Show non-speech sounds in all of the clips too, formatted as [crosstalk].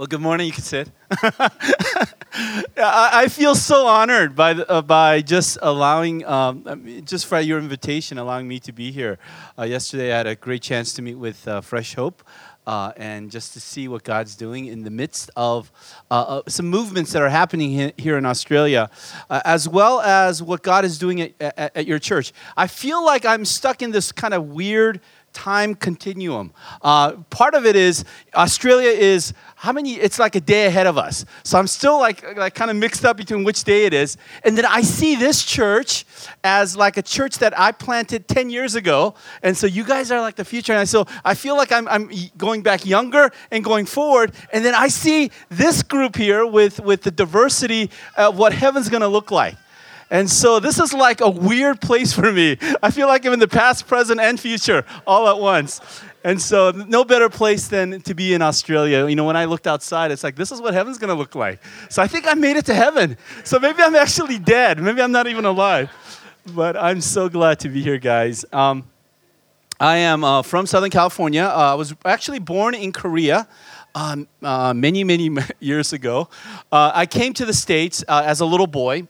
Well, good morning. You can sit. [laughs] I feel so honored by, the, uh, by just allowing, um, just for your invitation, allowing me to be here. Uh, yesterday, I had a great chance to meet with uh, Fresh Hope. Uh, and just to see what God's doing in the midst of uh, uh, some movements that are happening here in Australia, as well as what God is doing at, at, at your church. I feel like I'm stuck in this kind of weird time continuum. Uh, part of it is Australia is how many? It's like a day ahead of us. So I'm still like, like kind of mixed up between which day it is. And then I see this church as like a church that I planted 10 years ago. And so you guys are like the future. And so I feel like I'm, I'm going back younger and going forward. And then I see this group here with, with the diversity of what heaven's going to look like. And so this is like a weird place for me. I feel like I'm in the past, present, and future all at once. And so, no better place than to be in Australia. You know, when I looked outside, it's like, this is what heaven's gonna look like. So, I think I made it to heaven. So, maybe I'm actually dead. Maybe I'm not even alive. But I'm so glad to be here, guys. Um, I am uh, from Southern California. Uh, I was actually born in Korea. Um, uh, many, many [laughs] years ago. Uh, I came to the States uh, as a little boy.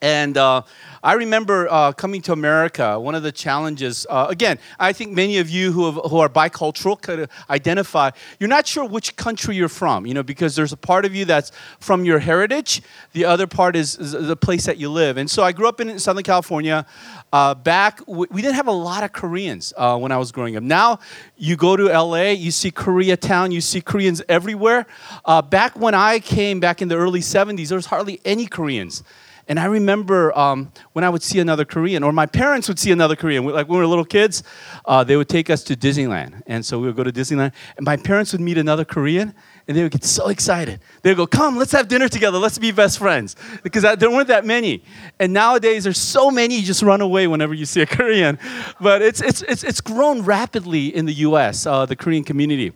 And uh, I remember uh, coming to America, one of the challenges, uh, again, I think many of you who, have, who are bicultural could identify, you're not sure which country you're from, you know, because there's a part of you that's from your heritage, the other part is, is the place that you live. And so I grew up in Southern California. Uh, back, we didn't have a lot of Koreans uh, when I was growing up. Now, you go to LA, you see Koreatown, you see Koreans everywhere. Uh, back when I came back in the early 70s, there was hardly any Koreans. And I remember um, when I would see another Korean, or my parents would see another Korean. Like when we were little kids, uh, they would take us to Disneyland. And so we would go to Disneyland, and my parents would meet another Korean, and they would get so excited. They'd go, Come, let's have dinner together. Let's be best friends. Because there weren't that many. And nowadays, there's so many, you just run away whenever you see a [laughs] Korean. But it's, it's, it's, it's grown rapidly in the US, uh, the Korean community.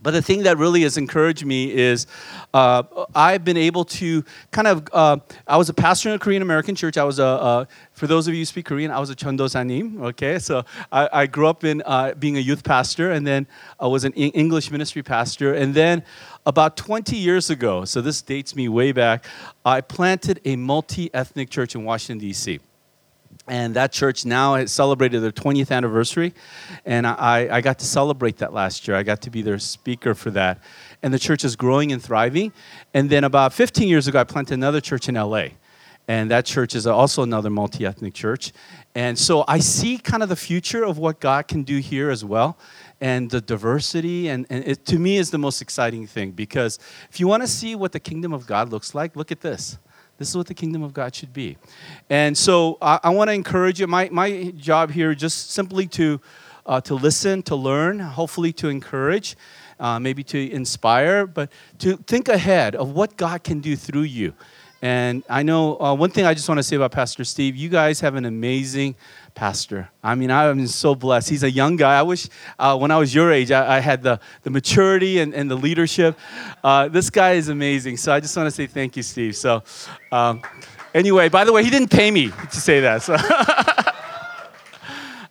But the thing that really has encouraged me is uh, I've been able to kind of, uh, I was a pastor in a Korean American church. I was a, uh, for those of you who speak Korean, I was a chondosanim, okay? So I, I grew up in uh, being a youth pastor and then I was an English ministry pastor. And then about 20 years ago, so this dates me way back, I planted a multi ethnic church in Washington, D.C and that church now has celebrated their 20th anniversary. And I, I got to celebrate that last year. I got to be their speaker for that. And the church is growing and thriving. And then about 15 years ago i planted another church in la and that church is also another multi-ethnic church. And so i see kind of the future of what god can do here as well. And the diversity. And, and it to me is the most exciting thing. Because if you want to see what the kingdom of god looks like look at this this is what the kingdom of God should be. And so I, I want to encourage you. My, my job here just simply to, uh, to listen, to learn, hopefully to encourage, uh, maybe to inspire, but to think ahead of what God can do through you. And I know uh, one thing I just want to say about Pastor Steve you guys have an amazing pastor. I mean, I'm so blessed. He's a young guy. I wish uh, when I was your age, I, I, had the, the maturity and, and the leadership. Uh, this guy is amazing. So I just want to say thank you, Steve. So, um, anyway, by the way, he didn't pay me to say that. So.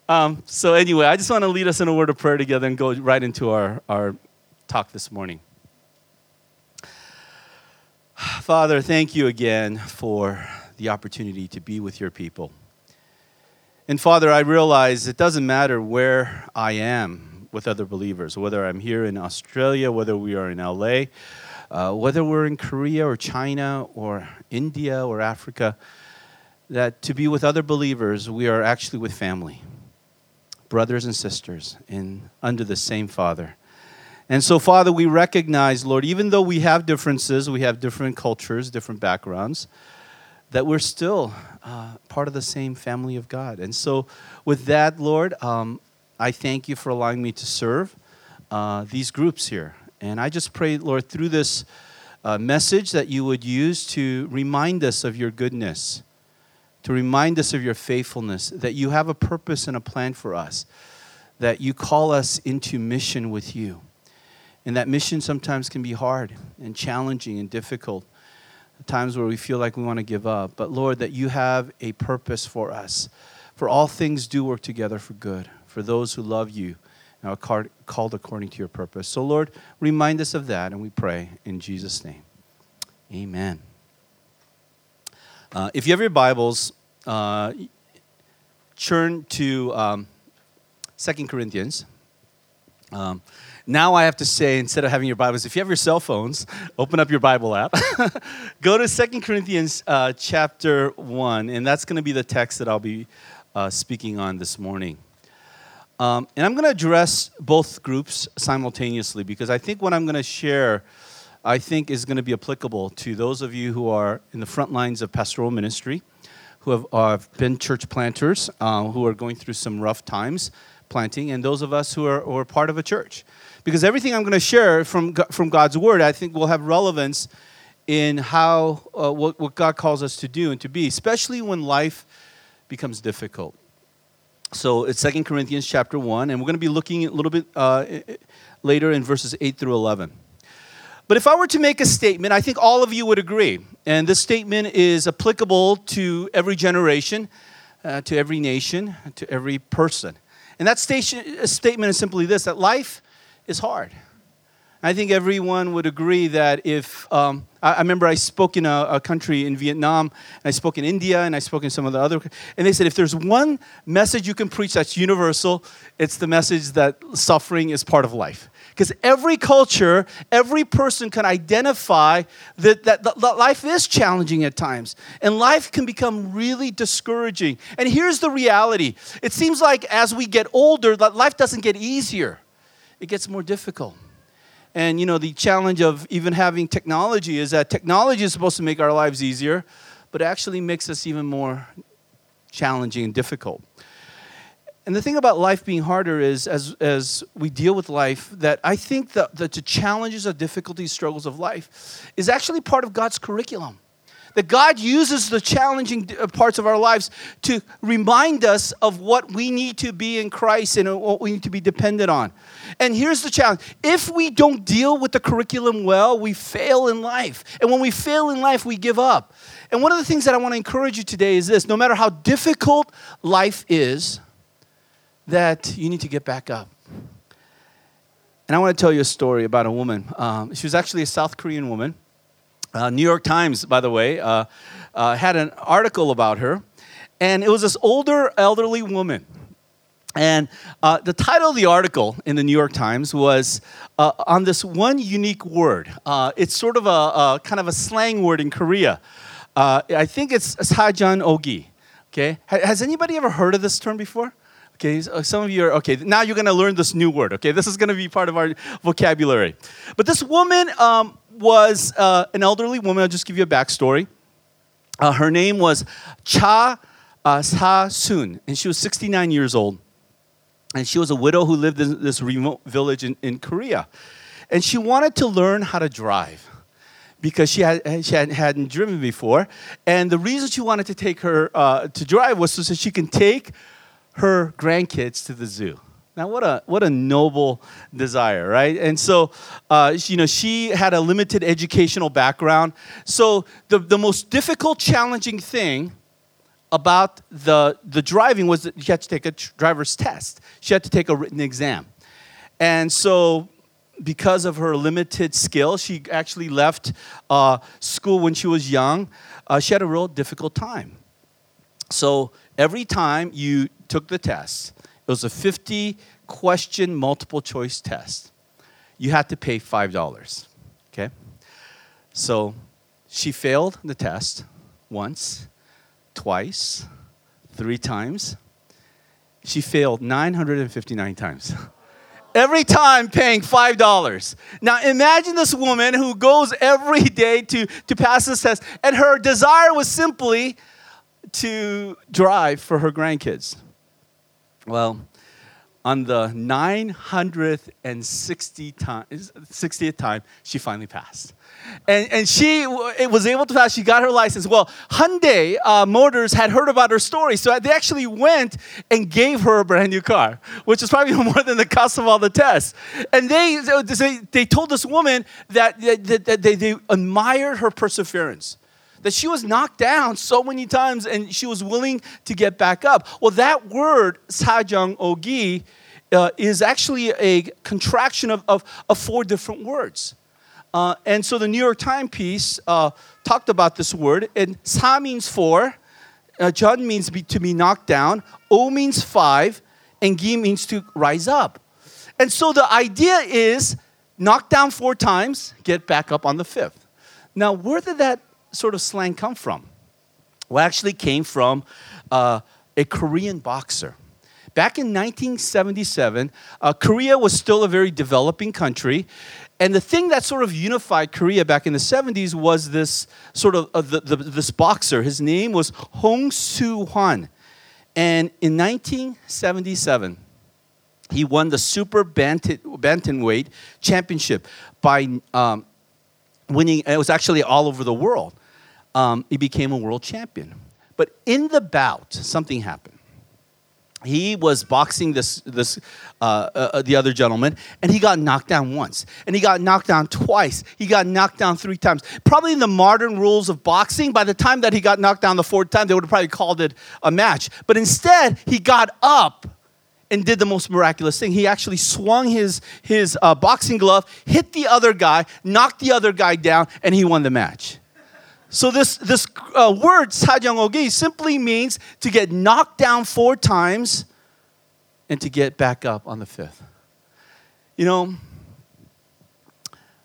[laughs] um, so, anyway, I just want to lead us in a word of prayer together and go right into our, our talk this morning. Father, thank you again for the opportunity to be with your people. And Father, I realize it doesn't matter where I am with other believers, whether I'm here in Australia, whether we are in LA, uh, whether we're in Korea or China or India or Africa, that to be with other believers, we are actually with family, brothers and sisters, in, under the same Father. And so, Father, we recognize, Lord, even though we have differences, we have different cultures, different backgrounds, that we're still uh, part of the same family of God. And so, with that, Lord, um, I thank you for allowing me to serve uh, these groups here. And I just pray, Lord, through this uh, message that you would use to remind us of your goodness, to remind us of your faithfulness, that you have a purpose and a plan for us, that you call us into mission with you. And that mission sometimes can be hard and challenging and difficult times where we feel like we want to give up. But Lord, that you have a purpose for us. For all things do work together for good, for those who love you and are called according to your purpose. So, Lord, remind us of that, and we pray in Jesus' name. Amen. Uh, if you have your Bibles, uh, turn to um, 2 Corinthians. Um, now I have to say, instead of having your Bibles, if you have your cell phones, open up your Bible app. [laughs] Go to Second Corinthians uh, chapter 1, and that's going to be the text that I'll be uh, speaking on this morning. Um, and I'm going to address both groups simultaneously because I think what I'm going to share, I think, is going to be applicable to those of you who are in the front lines of pastoral ministry, who have uh, been church planters, uh, who are going through some rough times planting, and those of us who are, who are part of a church. Because everything I'm going to share from, from God's Word, I think, will have relevance in how, uh, what, what God calls us to do and to be, especially when life becomes difficult. So it's Second Corinthians chapter 1, and we're going to be looking a little bit uh, later in verses 8 through 11. But if I were to make a statement, I think all of you would agree. And this statement is applicable to every generation, uh, to every nation, to every person. And that station, statement is simply this that life is hard. I think everyone would agree that if, um, I, I, remember I spoke in a, a, country in Vietnam, and I spoke in India, and I spoke in some of the other, and they said if there's one message you can preach that's universal, it's the message that suffering is part of life. Because every culture, every person can identify that, that, that life is challenging at times, and life can become really discouraging. And here's the reality it seems like as we get older, that life doesn't get easier, it gets more difficult. And you know, the challenge of even having technology is that technology is supposed to make our lives easier, but actually makes us even more challenging and difficult. And the thing about life being harder is, as, as we deal with life, that I think that the challenges, of difficulties, struggles of life is actually part of God's curriculum that God uses the challenging uh, parts of our lives to remind us of what we need to be in Christ and what we need to be dependent on. And here's the challenge if we don't deal with the curriculum well, we fail in life. And when we fail in life, we give up. And one of the things that I want to encourage you today is this no matter how difficult life is, that you need to get back up. And I want to tell you a story about a woman. Um, she was actually a South Korean woman. Uh, New York Times, by the way, uh, uh, had an article about her, and it was this older, elderly woman. And uh, the title of the article in the New York Times was uh, on this one unique word. Uh, it's sort of a, a, kind of a slang word in Korea. I think it's sajan ogi. Okay, has anybody ever heard of this term before? Okay, so some of you are, okay, now you're gonna learn this new word, okay? This is gonna be part of our vocabulary. But this woman um, was uh, an elderly woman. I'll just give you a backstory. Uh, her name was Cha uh, Sa Soon, and she was 69 years old. And she was a widow who lived in this remote village in, in Korea. And she wanted to learn how to drive because she, had, she had, hadn't driven before. And the reason she wanted to take her uh, to drive was so that she can take her grandkids to the zoo. Now, what a what a noble desire, right? And so, uh, you know, she had a limited educational background. So, the, the most difficult, challenging thing about the the driving was that she had to take a driver's test. She had to take a written exam, and so. Because of her limited skill, she actually left uh, school when she was young. Uh, she had a real difficult time. So every time you took the test, it was a 50 question multiple choice test. You had to pay $5. Okay? So she failed the test once, twice, three times. She failed 959 times. [laughs] every time paying $5. Now imagine this woman who goes every day to, to pass this test, and her desire was simply to drive for her grandkids. Well, on the 960 times, 60th time, she finally passed. And, and she it was able to pass. She got her license. Well, Hyundai uh, Motors had heard about her story, so they actually went and gave her a brand new car, which is probably [laughs] more than the cost of all the tests. And they, they, they told this woman that, that, that they, they admired her perseverance that she was knocked down so many times and she was willing to get back up. Well, that word, sajang ogi, uh, is actually a contraction of, of, of four different words. Uh, and so the New York Times piece uh, talked about this word, and sa means four, uh, Jun means be, to be knocked down, O means five, and Gi means to rise up. And so the idea is knock down four times, get back up on the fifth. Now, where did that sort of slang come from? Well, actually came from uh, a Korean boxer. Back in 1977, uh, Korea was still a very developing country. And the thing that sort of unified Korea back in the 70s was this sort of uh, the, the, this boxer. His name was Hong Soo Hwan. And in 1977, he won the super bantamweight championship by um, winning. It was actually all over the world. Um, he became a world champion. But in the bout, something happened. He was boxing this, this uh, uh, uh, the other gentleman, and he got knocked down once, and he got knocked down twice. He got knocked down three times. Probably in the modern rules of boxing, by the time that he got knocked down the fourth time, they would have probably called it a match. But instead, he got up and did the most miraculous thing. He actually swung his, his uh, boxing glove, hit the other guy, knocked the other guy down, and he won the match. So this, this uh, word, 사정오기, simply means to get knocked down four times and to get back up on the fifth. You know,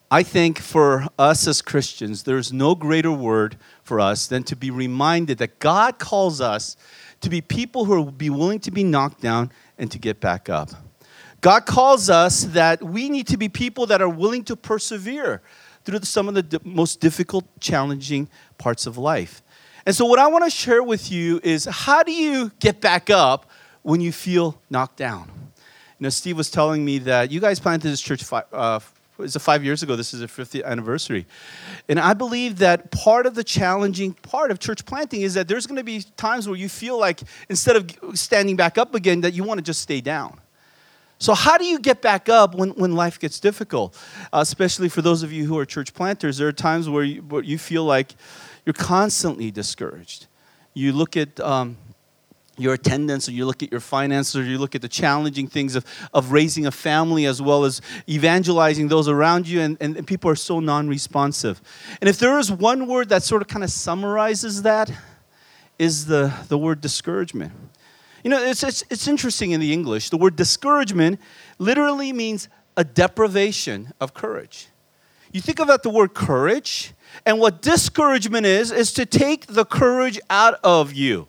I think for us as Christians, there's no greater word for us than to be reminded that God calls us to be people who will be willing to be knocked down and to get back up. God calls us that we need to be people that are willing to persevere through some of the most difficult, challenging parts of life. And so, what I want to share with you is how do you get back up when you feel knocked down? You know, Steve was telling me that you guys planted this church five, uh, five years ago? This is the 50th anniversary. And I believe that part of the challenging part of church planting is that there's going to be times where you feel like instead of standing back up again, that you want to just stay down. So, how do you get back up when, when life gets difficult? Uh, especially for those of you who are church planters, there are times where you, where you feel like you're constantly discouraged. You look at um, your attendance, or you look at your finances, or you look at the challenging things of, of raising a family as well as evangelizing those around you, and, and, people are so non responsive. And if there is one word that sort of kind of summarizes that, is the, the word discouragement. You know, it's, it's, it's interesting in the English. The word discouragement literally means a deprivation of courage. You think about the word courage, and what discouragement is, is to take the courage out of you.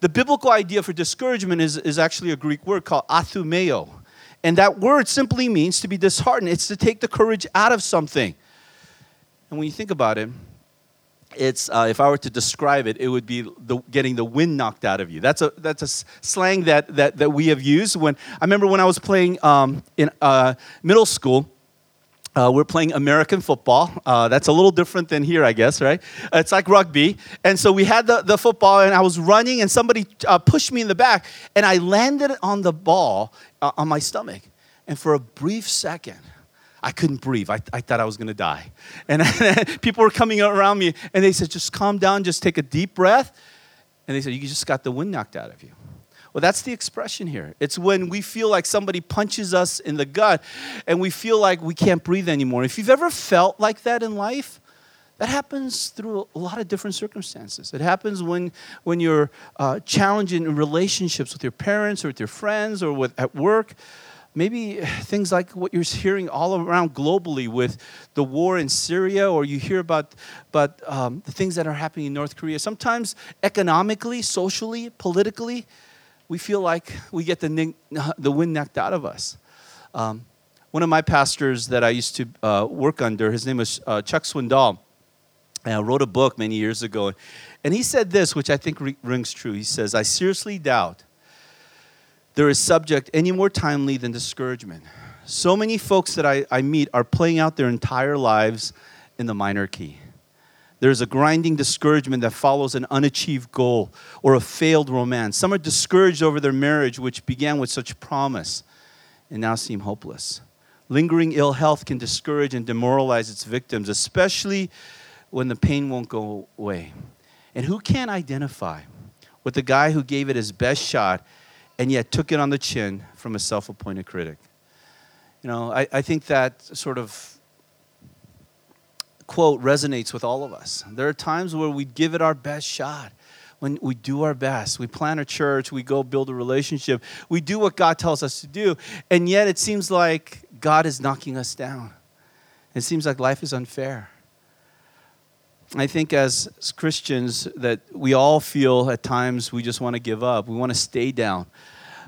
The biblical idea for discouragement is, is actually a Greek word called athumeo. And that word simply means to be disheartened. It's to take the courage out of something. And when you think about it, it's uh, if I were to describe it, it would be the, getting the wind knocked out of you. That's a that's a slang that that that we have used. When I remember when I was playing um, in uh, middle school, uh, we're playing American football. Uh, that's a little different than here, I guess, right? It's like rugby. And so we had the, the football, and I was running, and somebody uh, pushed me in the back, and I landed on the ball uh, on my stomach. And for a brief second, I couldn't breathe. I, I thought I was going to die. And [laughs] people were coming around me, and they said, just calm down, just take a deep breath. And they said, you just got the wind knocked out of you. Well, that's the expression here. It's when we feel like somebody punches us in the gut and we feel like we can't breathe anymore. If you've ever felt like that in life, that happens through a lot of different circumstances. It happens when, when you're uh, in relationships with your parents or with your friends or with, at work. Maybe things like what you're hearing all around globally with the war in Syria, or you hear about, about um, the things that are happening in North Korea. Sometimes economically, socially, politically, we feel like we get the, [laughs] the wind knocked out of us. Um, one of my pastors that I used to uh, work under, his name was uh, Chuck Swindoll, uh, wrote a book many years ago. And he said this, which I think re- rings true. He says, I seriously doubt there is subject any more timely than discouragement. So many folks that I, I meet are playing out their entire lives in the minor key. There's a grinding discouragement that follows an unachieved goal or a failed romance. Some are discouraged over their marriage, which began with such promise and now seem hopeless. Lingering ill health can discourage and demoralize its victims, especially when the pain won't go away. And who can't identify with the guy who gave it his best shot and yet took it on the chin from a self appointed critic. You know, I, I think that sort of quote resonates with all of us. There are times where we give it our best shot. When we do our best, we plan a church, we go build a relationship, we do what God tells us to do, and yet it seems like God is knocking us down. It seems like life is unfair. I think as Christians that we all feel at times we just want to give up. We want to stay down.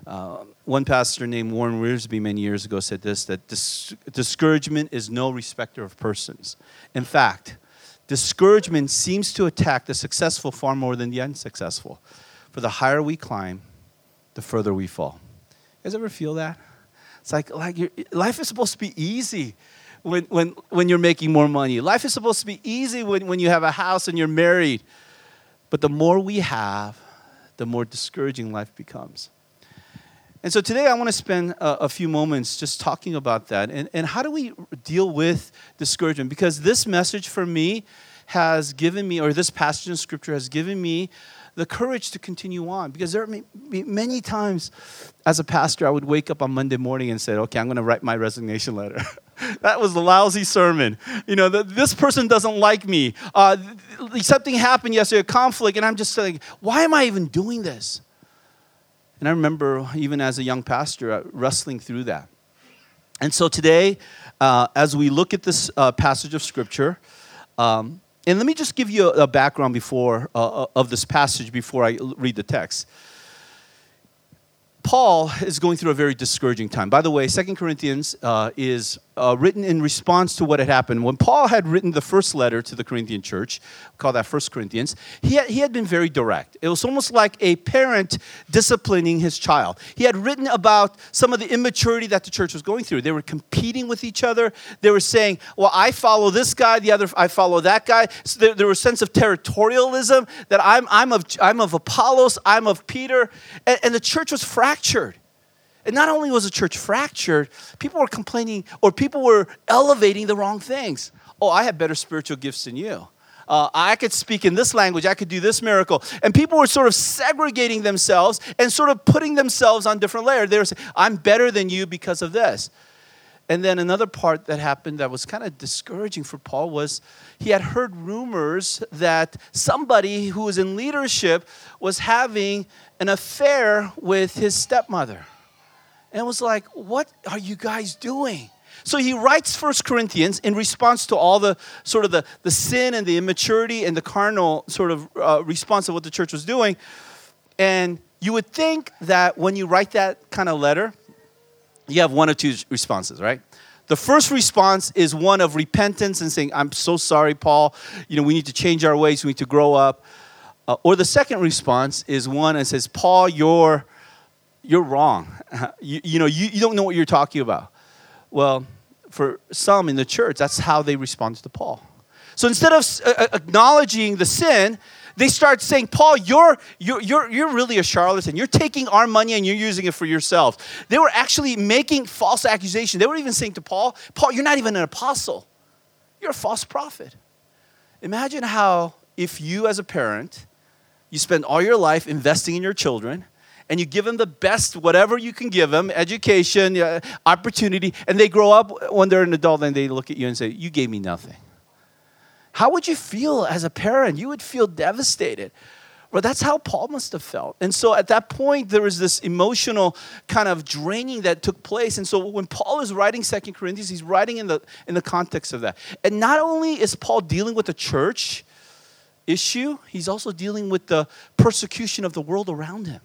Uh, one pastor named Warren Wiersbe many years ago said this that dis- discouragement is no respecter of persons. In fact, discouragement seems to attack the successful far more than the unsuccessful. For the higher we climb, the further we fall. You guys ever feel that? It's like, like life is supposed to be easy when, when, when you're making more money. Life is supposed to be easy when, when you have a house and you're married. But the more we have, the more discouraging life becomes. And so today I want to spend a, a, few moments just talking about that and, and how do we deal with discouragement? Because this message for me has given me, or this passage in scripture has given me the courage to continue on. Because there are many times as a pastor, I would wake up on Monday morning and say, okay, I'm going to write my resignation letter. [laughs] [laughs] that was a lousy sermon. You know, the, this person doesn't like me. Uh, something happened yesterday, a conflict, and I'm just like, why am I even doing this? And I remember, even as a young pastor, uh, wrestling through that. And so today, uh, as we look at this uh, passage of Scripture, um, and let me just give you a, a background before uh, uh of this passage before I read the text. Paul is going through a very discouraging time. By the way, Second Corinthians is uh, written in response to what had happened. When Paul had written the first letter to the Corinthian church, call that First Corinthians, he had, he had been very direct. It was almost like a parent disciplining his child. He had written about some of the immaturity that the church was going through. They were competing with each other. They were saying, well, I follow this guy, the other, I follow that guy. So there, there was a sense of territorialism that I'm, I'm, of, I'm of Apollos, I'm of Peter. And, and the church was fractured. And not only was the church fractured, people were complaining or people were elevating the wrong things. Oh, I have better spiritual gifts than you. Uh, I could speak in this language, I could do this miracle. And people were sort of segregating themselves and sort of putting themselves on different layers. They were saying, I'm better than you because of this. And then another part that happened that was kind of discouraging for Paul was he had heard rumors that somebody who was in leadership was having an affair with his stepmother. And was like, what are you guys doing? So he writes First Corinthians in response to all the sort of the, the sin and the immaturity and the carnal sort of uh, response of what the church was doing. And you would think that when you write that kind of letter, you have one of two responses, right? The first response is one of repentance and saying, I'm so sorry, Paul. You know, we need to change our ways, we need to grow up. Uh, or the second response is one that says, Paul, you're you're wrong. [laughs] you, you know, you, you don't know what you're talking about. Well, for some in the church, that's how they respond to Paul. So instead of acknowledging the sin, they start saying, Paul, you're, you're, you're, you're really a charlatan. You're taking our money and you're using it for yourself. They were actually making false accusations. They were even saying to Paul, Paul, you're not even an apostle. You're a false prophet. Imagine how, if you as a parent, you spend all your life investing in your children, and you give them the best, whatever you can give them education, uh, opportunity and they grow up when they're an adult and they look at you and say, You gave me nothing. How would you feel as a parent? You would feel devastated. Well, that's how Paul must have felt. And so at that point, there was this emotional kind of draining that took place. And so when Paul is writing Second Corinthians, he's writing in the, in the context of that. And not only is Paul dealing with the church issue, he's also dealing with the persecution of the world around him.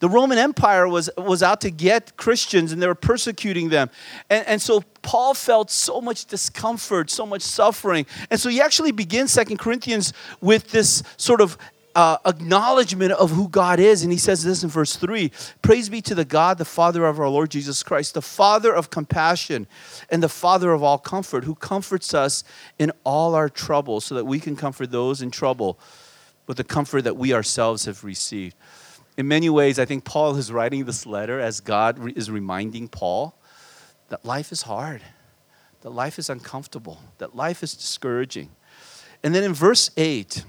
The Roman Empire was, was out to get Christians and they were persecuting them. And, and so Paul felt so much discomfort, so much suffering. And so he actually begins Second Corinthians with this sort of uh, acknowledgement of who God is. And he says this in verse 3 Praise be to the God, the Father of our Lord Jesus Christ, the Father of compassion and the Father of all comfort, who comforts us in all our trouble so that we can comfort those in trouble with the comfort that we ourselves have received in many ways, I think Paul is writing this letter as God re- is reminding Paul that life is hard, that life is uncomfortable, that life is discouraging. And then in verse 8,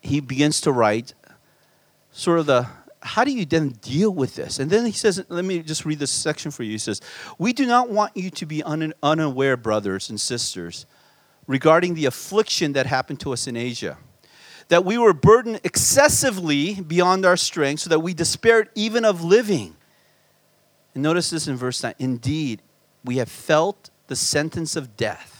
he begins to write sort of the how do you then deal with this? And then he says, let me just read this section for you. He says, We do not want you to be un- unaware, brothers and sisters, regarding the affliction that happened to us in Asia. That we were burdened excessively beyond our strength, so that we despaired even of living. And notice this in verse 9 Indeed, we have felt the sentence of death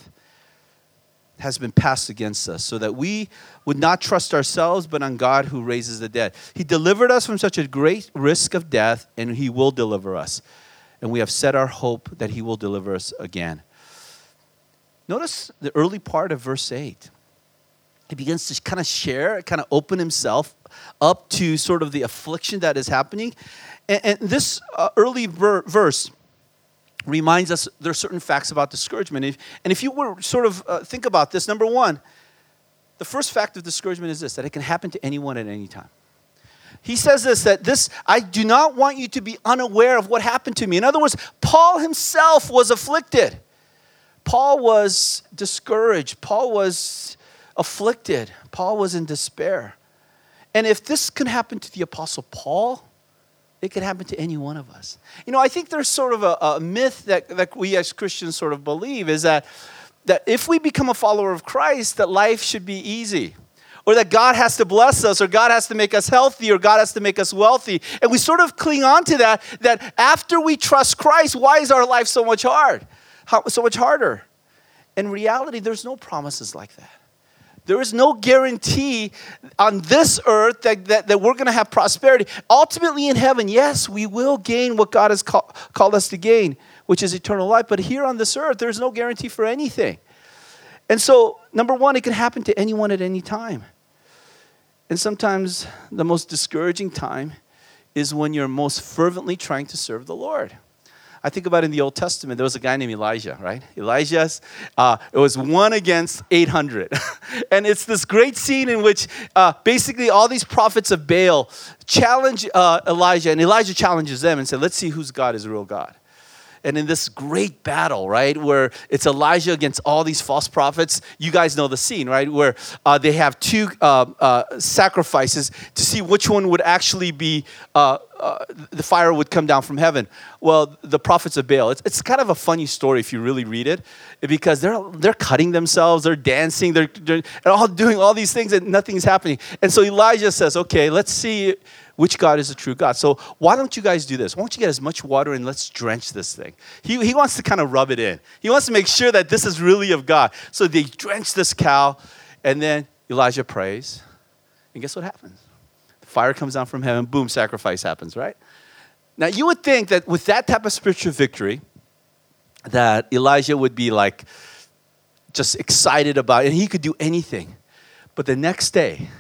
has been passed against us, so that we would not trust ourselves, but on God who raises the dead. He delivered us from such a great risk of death, and He will deliver us. And we have set our hope that He will deliver us again. Notice the early part of verse 8. He begins to kind of share, kind of open himself up to sort of the affliction that is happening. And, and this uh, early ver- verse reminds us there are certain facts about discouragement. And if you were sort of uh, think about this, number one, the first fact of discouragement is this that it can happen to anyone at any time. He says this that this, I do not want you to be unaware of what happened to me. In other words, Paul himself was afflicted. Paul was discouraged. Paul was afflicted. Paul was in despair. And if this can happen to the Apostle Paul, it could happen to any one of us. You know, I think there's sort of a, a myth that, that we as Christians sort of believe is that, that if we become a follower of Christ, that life should be easy. Or that God has to bless us, or God has to make us healthy, or God has to make us wealthy. And we sort of cling on to that, that after we trust Christ, why is our life so much hard? How, so much harder? In reality, there's no promises like that. There is no guarantee on this earth that, that, that we're going to have prosperity. Ultimately, in heaven, yes, we will gain what God has call, called us to gain, which is eternal life. But here on this earth, there's no guarantee for anything. And so, number one, it can happen to anyone at any time. And sometimes the most discouraging time is when you're most fervently trying to serve the Lord. I think about in the Old Testament, there was a guy named Elijah, right? Elijah's, uh, it was one against 800. [laughs] and it's this great scene in which uh, basically all these prophets of Baal challenge uh, Elijah, and Elijah challenges them and said, Let's see whose God is real God and in this great battle, right, where it's Elijah against all these false prophets, you guys know the scene, right, where uh, they have two uh, uh, sacrifices to see which one would actually be, the fire would come down from heaven. Well, the prophets of Baal, it's, it's kind of a funny story if you really read it, because they're, they're cutting themselves, they're dancing, they're, they're all doing all these things and nothing's happening. And so Elijah says, okay, let's see which God is the true God. So why don't you guys do this? Why don't you get as much water and let's drench this thing? He, he wants to kind of rub it in. He wants to make sure that this is really of God. So they drench this cow, and then Elijah prays. And guess what happens? Fire comes down from heaven, boom, sacrifice happens, right? Now you would think that with that type of spiritual victory, that Elijah would be like just excited about it, and he could do anything. But the next day,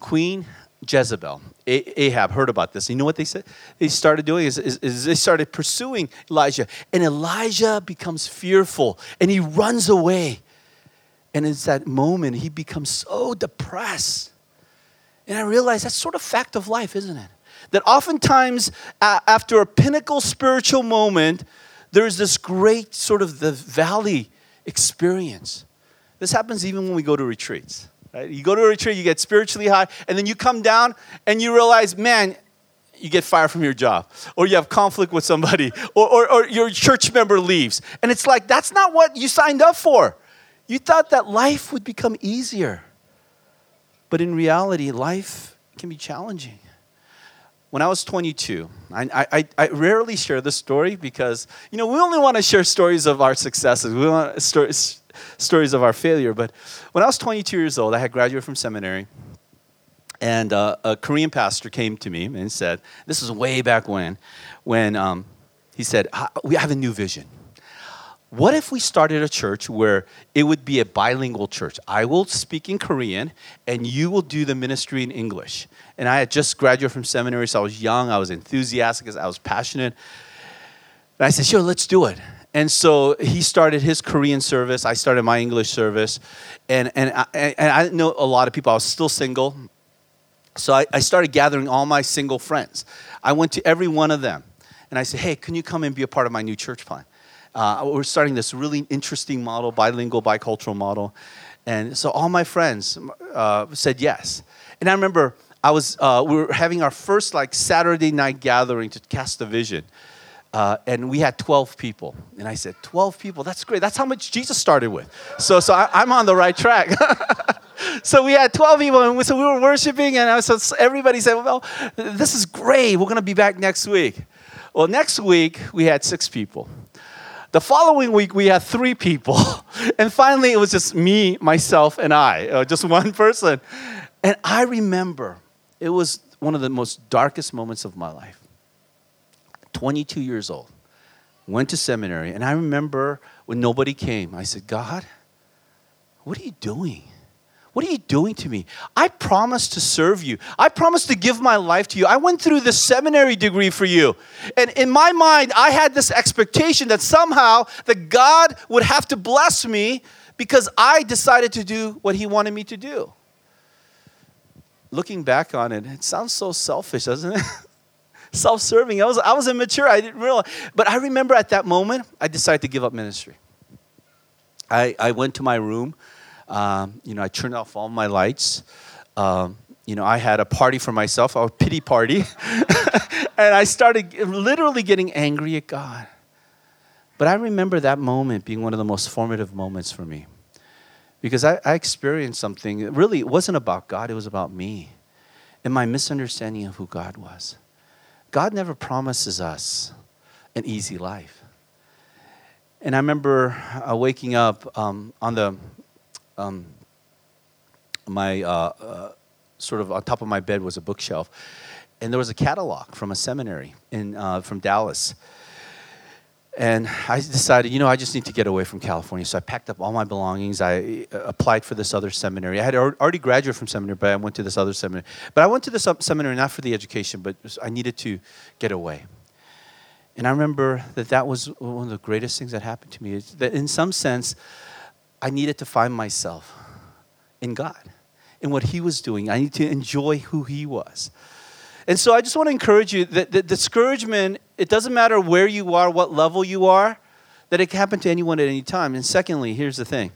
Queen Jezebel, Ahab heard about this. You know what they said? They started doing is, is, is, they started pursuing Elijah, and Elijah becomes fearful and he runs away. And it's that moment he becomes so depressed. And I realize that's sort of fact of life, isn't it? That oftentimes after a pinnacle spiritual moment, there's this great sort of the valley experience. This happens even when we go to retreats. Right? You go to a retreat, you get spiritually high, and then you come down and you realize, man, you get fired from your job, or you have conflict with somebody, [laughs] or, or, or your church member leaves. And it's like, that's not what you signed up for. You thought that life would become easier. But in reality, life can be challenging. When I was 22, I, I, I rarely share this story because, you know, we only want to share stories of our successes. We want stories, stories of our failure. But when I was 22 years old, I had graduated from seminary. And uh, a Korean pastor came to me and said, This is way back when, when um, he said, We have a new vision. What if we started a church where it would be a bilingual church? I will speak in Korean and you will do the ministry in English. And I had just graduated from seminary, so I was young, I was enthusiastic, I was passionate. And I said, Sure, let's do it. And so he started his Korean service. I started my English service. And, and, I, and I know a lot of people. I was still single. So I, I started gathering all my single friends. I went to every one of them. And I said, hey, can you come and be a part of my new church plan? Uh, we're starting this really interesting model, bilingual, bicultural model. And so all my friends uh, said yes. And I remember I was, uh, we were having our first like Saturday night gathering to cast a vision. Uh, and we had 12 people. And I said, 12 people, that's great. That's how much Jesus started with. So, so I, am on the right track. [laughs] so we had 12 people, and we, so we were worshiping, and I was, so everybody said, well, this is great. We're going to be back next week. Well, next week, we had six people. The following week, we had three people. [laughs] and finally, it was just me, myself, and I, uh, just [laughs] one person. And I remember it was one of the most darkest moments of my life 22 years old, went to seminary, and I remember when nobody came, I said, God, what are you doing? What are you doing to me? I promised to serve you. I promised to give my life to you. I went through the seminary degree for you. And in my mind, I had this expectation that somehow that God would have to bless me because I decided to do what he wanted me to do. Looking back on it, it sounds so selfish, doesn't it? [laughs] self-serving. I was, I was immature. I didn't realize. But I remember at that moment, I decided to give up ministry. I, I went to my room. Um, you know, I turned off all my lights. Um, you know, I had a party for myself, a pity party. [laughs] and I started literally getting angry at God. But I remember that moment being one of the most formative moments for me. Because I, I experienced something, really, it wasn't about God, it was about me and my misunderstanding of who God was. God never promises us an easy life. And I remember uh, waking up um, on the um, my uh, uh, sort of on top of my bed was a bookshelf, and there was a catalog from a seminary in uh, from Dallas. And I decided, you know, I just need to get away from California. So I packed up all my belongings. I uh, applied for this other seminary. I had already graduated from seminary, but I went to this other seminary. But I went to this seminary not for the education, but I needed to get away. And I remember that that was one of the greatest things that happened to me. Is that in some sense, I needed to find myself in God, in what He was doing. I need to enjoy who He was. And so I just want to encourage you that, that discouragement, it doesn't matter where you are, what level you are, that it can happen to anyone at any time. And secondly, here's the thing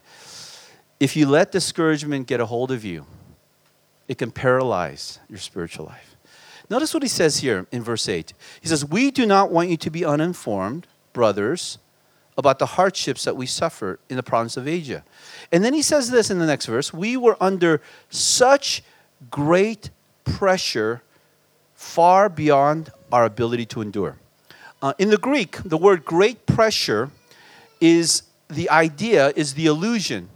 if you let discouragement get a hold of you, it can paralyze your spiritual life. Notice what he says here in verse 8. He says, We do not want you to be uninformed, brothers, about the hardships that we suffer in the province of Asia. And then he says this in the next verse We were under such great pressure far beyond our ability to endure. Uh, in the Greek, the word great pressure is the idea, is the illusion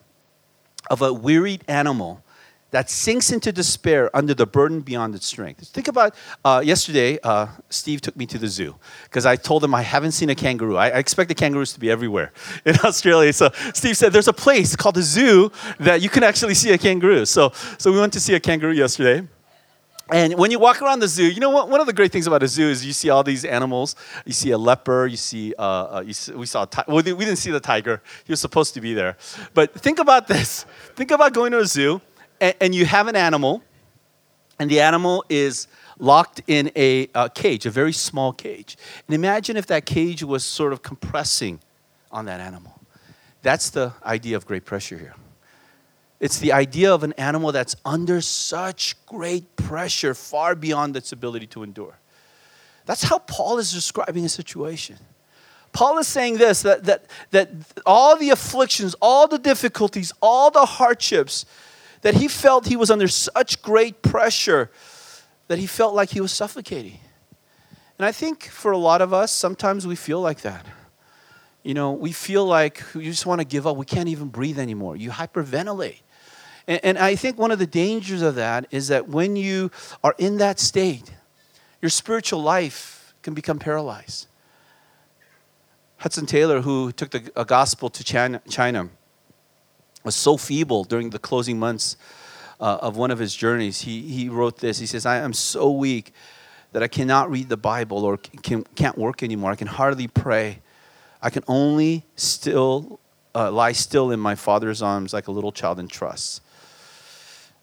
of a wearied animal that sinks into despair under the burden beyond its strength. Think about uh, yesterday, uh, Steve took me to the zoo because I told him I haven't seen a kangaroo. I, I expect the kangaroos to be everywhere [laughs] in Australia. So Steve said there's a place called the zoo that you can actually see a kangaroo. So, so we went to see a kangaroo yesterday. And when you walk around the zoo, you know what? One of the great things about a zoo is you see all these animals. You see a leopard. You see, uh, uh, you see we saw. Ti- well, we didn't see the tiger. He was supposed to be there. But think about this. Think about going to a zoo, and, and you have an animal, and the animal is locked in a cage, a very small cage. And imagine if that cage was sort of compressing on that animal. That's the idea of great pressure here. It's the idea of an animal that's under such great pressure, far beyond its ability to endure. That's how Paul is describing a situation. Paul is saying this that, that, that all the afflictions, all the difficulties, all the hardships, that he felt he was under such great pressure that he felt like he was suffocating. And I think for a lot of us, sometimes we feel like that. You know, we feel like you just want to give up. We can't even breathe anymore. You hyperventilate. And, and I think one of the dangers of that is that when you are in that state, your spiritual life can become paralyzed. Hudson Taylor, who took the gospel to China, China, was so feeble during the closing months uh, of one of his journeys. He, he wrote this. He says, I am so weak that I cannot read the Bible or can, can't work anymore. I can hardly pray. I can only still uh, lie still in my father's arms like a little child in trust.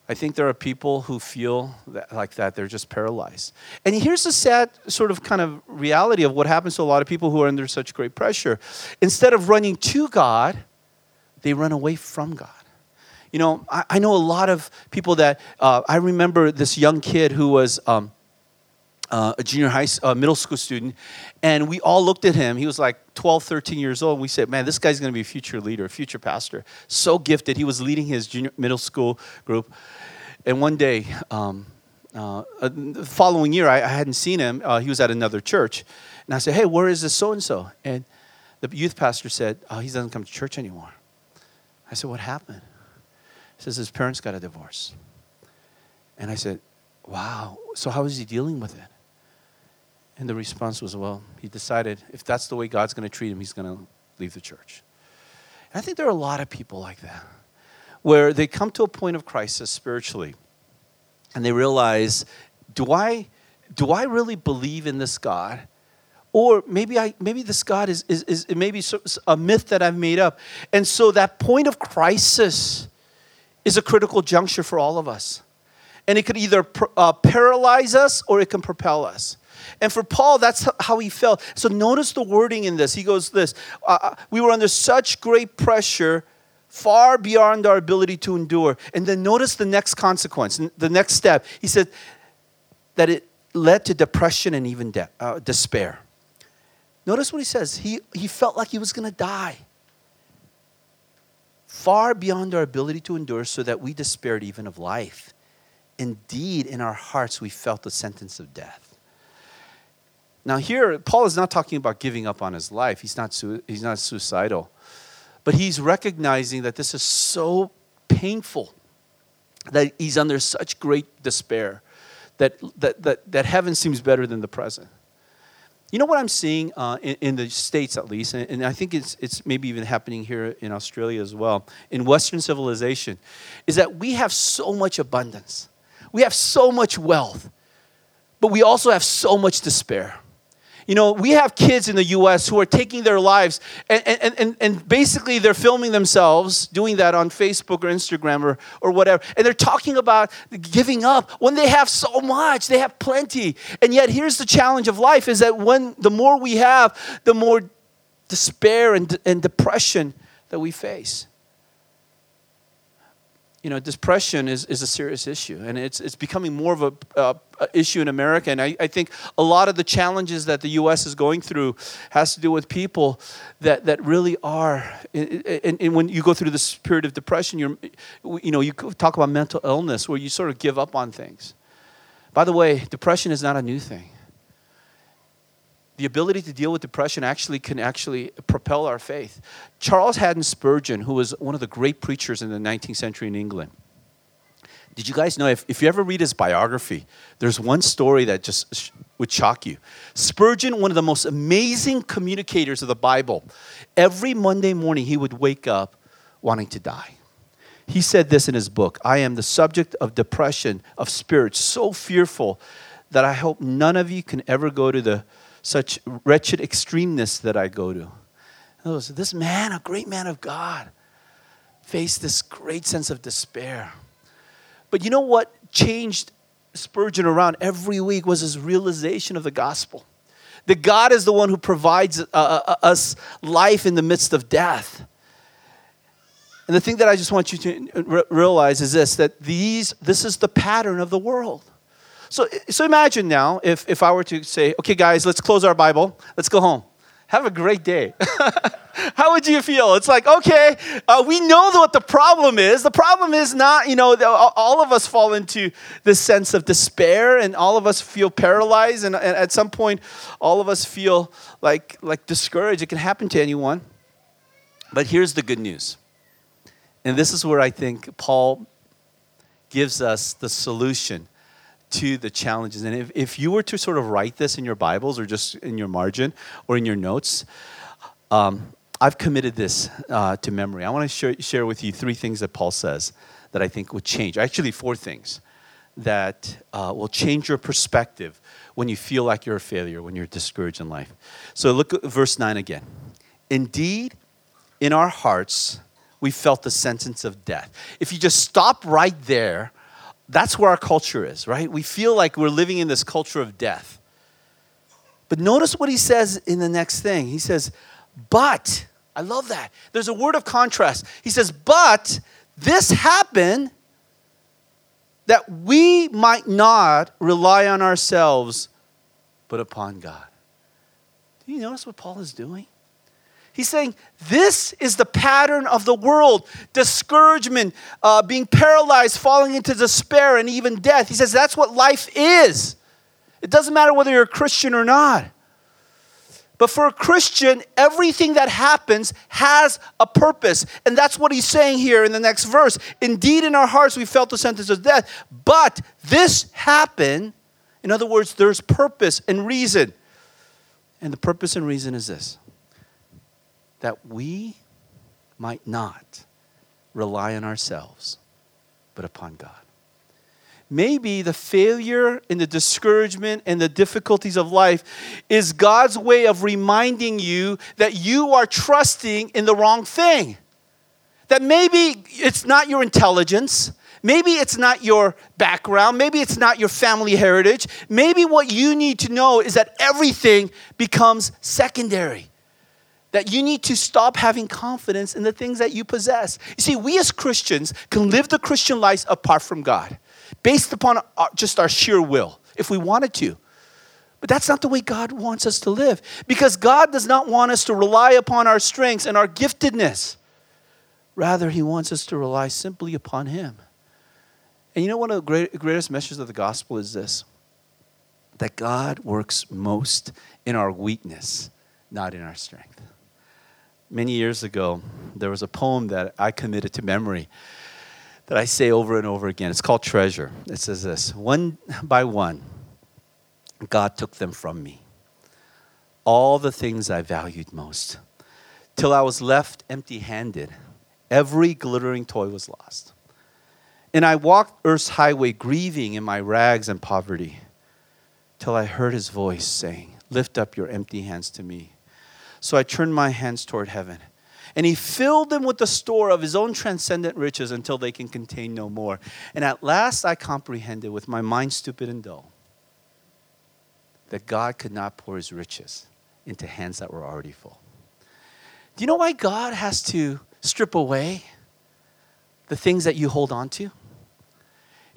I think there are people who feel that, like that. They're just paralyzed. And here's the sad sort of kind of reality of what happens to a lot of people who are under such great pressure. Instead of running to God, they run away from God. You know, I, I know a lot of people that uh, I remember this young kid who was. Um, uh, a junior high, uh, middle school student, and we all looked at him. He was like 12, 13 years old. And we said, "Man, this guy's going to be a future leader, a future pastor. So gifted." He was leading his junior middle school group, and one day, um, uh, uh the following year, I, I hadn't seen him. Uh, he was at another church, and I said, "Hey, where is this so and so?" And the youth pastor said, "Oh, he doesn't come to church anymore." I said, "What happened?" He says his parents got a divorce, and I said, "Wow. So how is he dealing with it?" And the response was, well, he decided if that's the way God's going to treat him, he's going to leave the church. And I think there are a lot of people like that, where they come to a point of crisis spiritually and they realize, do I, do I really believe in this God? Or maybe, I, maybe this God is, is, is maybe a myth that I've made up. And so that point of crisis is a critical juncture for all of us. And it could either uh, paralyze us or it can propel us. And for Paul, that's how he felt. So notice the wording in this. He goes, This, uh, uh, we were under such great pressure, far beyond our ability to endure. And then notice the next consequence, the next step. He said that it led to depression and even de- uh, despair. Notice what he says. He, he felt like he was going to die. Far beyond our ability to endure, so that we despaired even of life. Indeed, in our hearts, we felt the sentence of death. Now, here, Paul is not talking about giving up on his life. He's not, he's not suicidal. But he's recognizing that this is so painful, that he's under such great despair, that, that, that, that heaven seems better than the present. You know what I'm seeing uh, in, in, the States, at least, and, and I think it's, it's maybe even happening here in Australia as well, in Western civilization, is that we have so much abundance. We have so much wealth, but we also have so much despair. You know, we have kids in the US who are taking their lives and, and, and, and basically they're filming themselves doing that on Facebook or Instagram or, or whatever. And they're talking about giving up when they have so much, they have plenty. And yet, here's the challenge of life is that when the more we have, the more despair and, and depression that we face you know, depression is, is a serious issue, and it's, it's becoming more of a, uh, issue in America. And I, I think a lot of the challenges that the U.S. is going through has to do with people that, that really are. And, and when you go through this period of depression, you're, you know, you talk about mental illness where you sort of give up on things. By the way, depression is not a new thing the ability to deal with depression actually can actually propel our faith. Charles Haddon Spurgeon, who was one of the great preachers in the 19th century in England, did you guys know if, if you ever read his biography, there's one story that just would shock you. Spurgeon, one of the most amazing communicators of the Bible, every Monday morning he would wake up wanting to die. He said this in his book I am the subject of depression of spirit, so fearful that I hope none of you can ever go to the such wretched extremeness that I go to. Was, this man, a great man of God, faced this great sense of despair. But you know what changed Spurgeon around every week was his realization of the gospel. That God is the one who provides uh, uh, uh us life in the midst of death. And the thing that I just want you to re- realize is this that these, this is the pattern of the world. So, so imagine now if, if I were to say, okay, guys, let's close our Bible, let's go home. Have a great day. [laughs] How would you feel? It's like, okay, uh, we know what the problem is. The problem is not, you know, all of us fall into this sense of despair and all of us feel paralyzed. And, and at some point, all of us feel like, like discouraged. It can happen to anyone. But here's the good news. And this is where I think Paul gives us the solution to the challenges. And if, if you were to sort of write this in your Bibles or just in your margin or in your notes, um, I've committed this uh, to memory. I want to share, with you three things that Paul says that I think would change. Actually, four things that uh, will change your perspective when you feel like you're a failure, when you're discouraged in life. So look at verse 9 again. Indeed, in our hearts, we felt the sentence of death. If you just stop right there, that's where our culture is, right? We feel like we're living in this culture of death. But notice what he says in the next thing. He says, but, I love that. There's a word of contrast. He says, but this happened that we might not rely on ourselves, but upon God. Do you notice what Paul is doing? He's saying this is the pattern of the world discouragement, uh, being paralyzed, falling into despair, and even death. He says that's what life is. It doesn't matter whether you're a Christian or not. But for a Christian, everything that happens has a purpose. And that's what he's saying here in the next verse. Indeed, in our hearts we felt the sentence of death, but this happened. In other words, there's purpose and reason. And the purpose and reason is this that we might not rely on ourselves, but upon God. Maybe the failure and the discouragement and the difficulties of life is God's way of reminding you that you are trusting in the wrong thing. That maybe it's not your intelligence, Maybe it's not your background. Maybe it's not your family heritage. Maybe what you need to know is that everything becomes secondary. That you need to stop having confidence in the things that you possess. You see, we as Christians can live the Christian life apart from God based upon our, just our sheer will, if we wanted to. But that's not the way God wants us to live because God does not want us to rely upon our strengths and our giftedness. Rather, He wants us to rely simply upon Him. And you know, one of the great, greatest messages of the gospel is this that God works most in our weakness, not in our strength. Many years ago, there was a poem that I committed to memory that I say over and over again. It's called Treasure. It says this One by one, God took them from me. All the things I valued most. Till I was left empty handed. Every glittering toy was lost. And I walked earth's highway, grieving in my rags and poverty, till I heard his voice saying, Lift up your empty hands to me. So I turned my hands toward heaven and he filled them with the store of his own transcendent riches until they can contain no more. And at last I comprehended, with my mind stupid and dull, that God could not pour his riches into hands that were already full. Do you know why God has to strip away the things that you hold on to?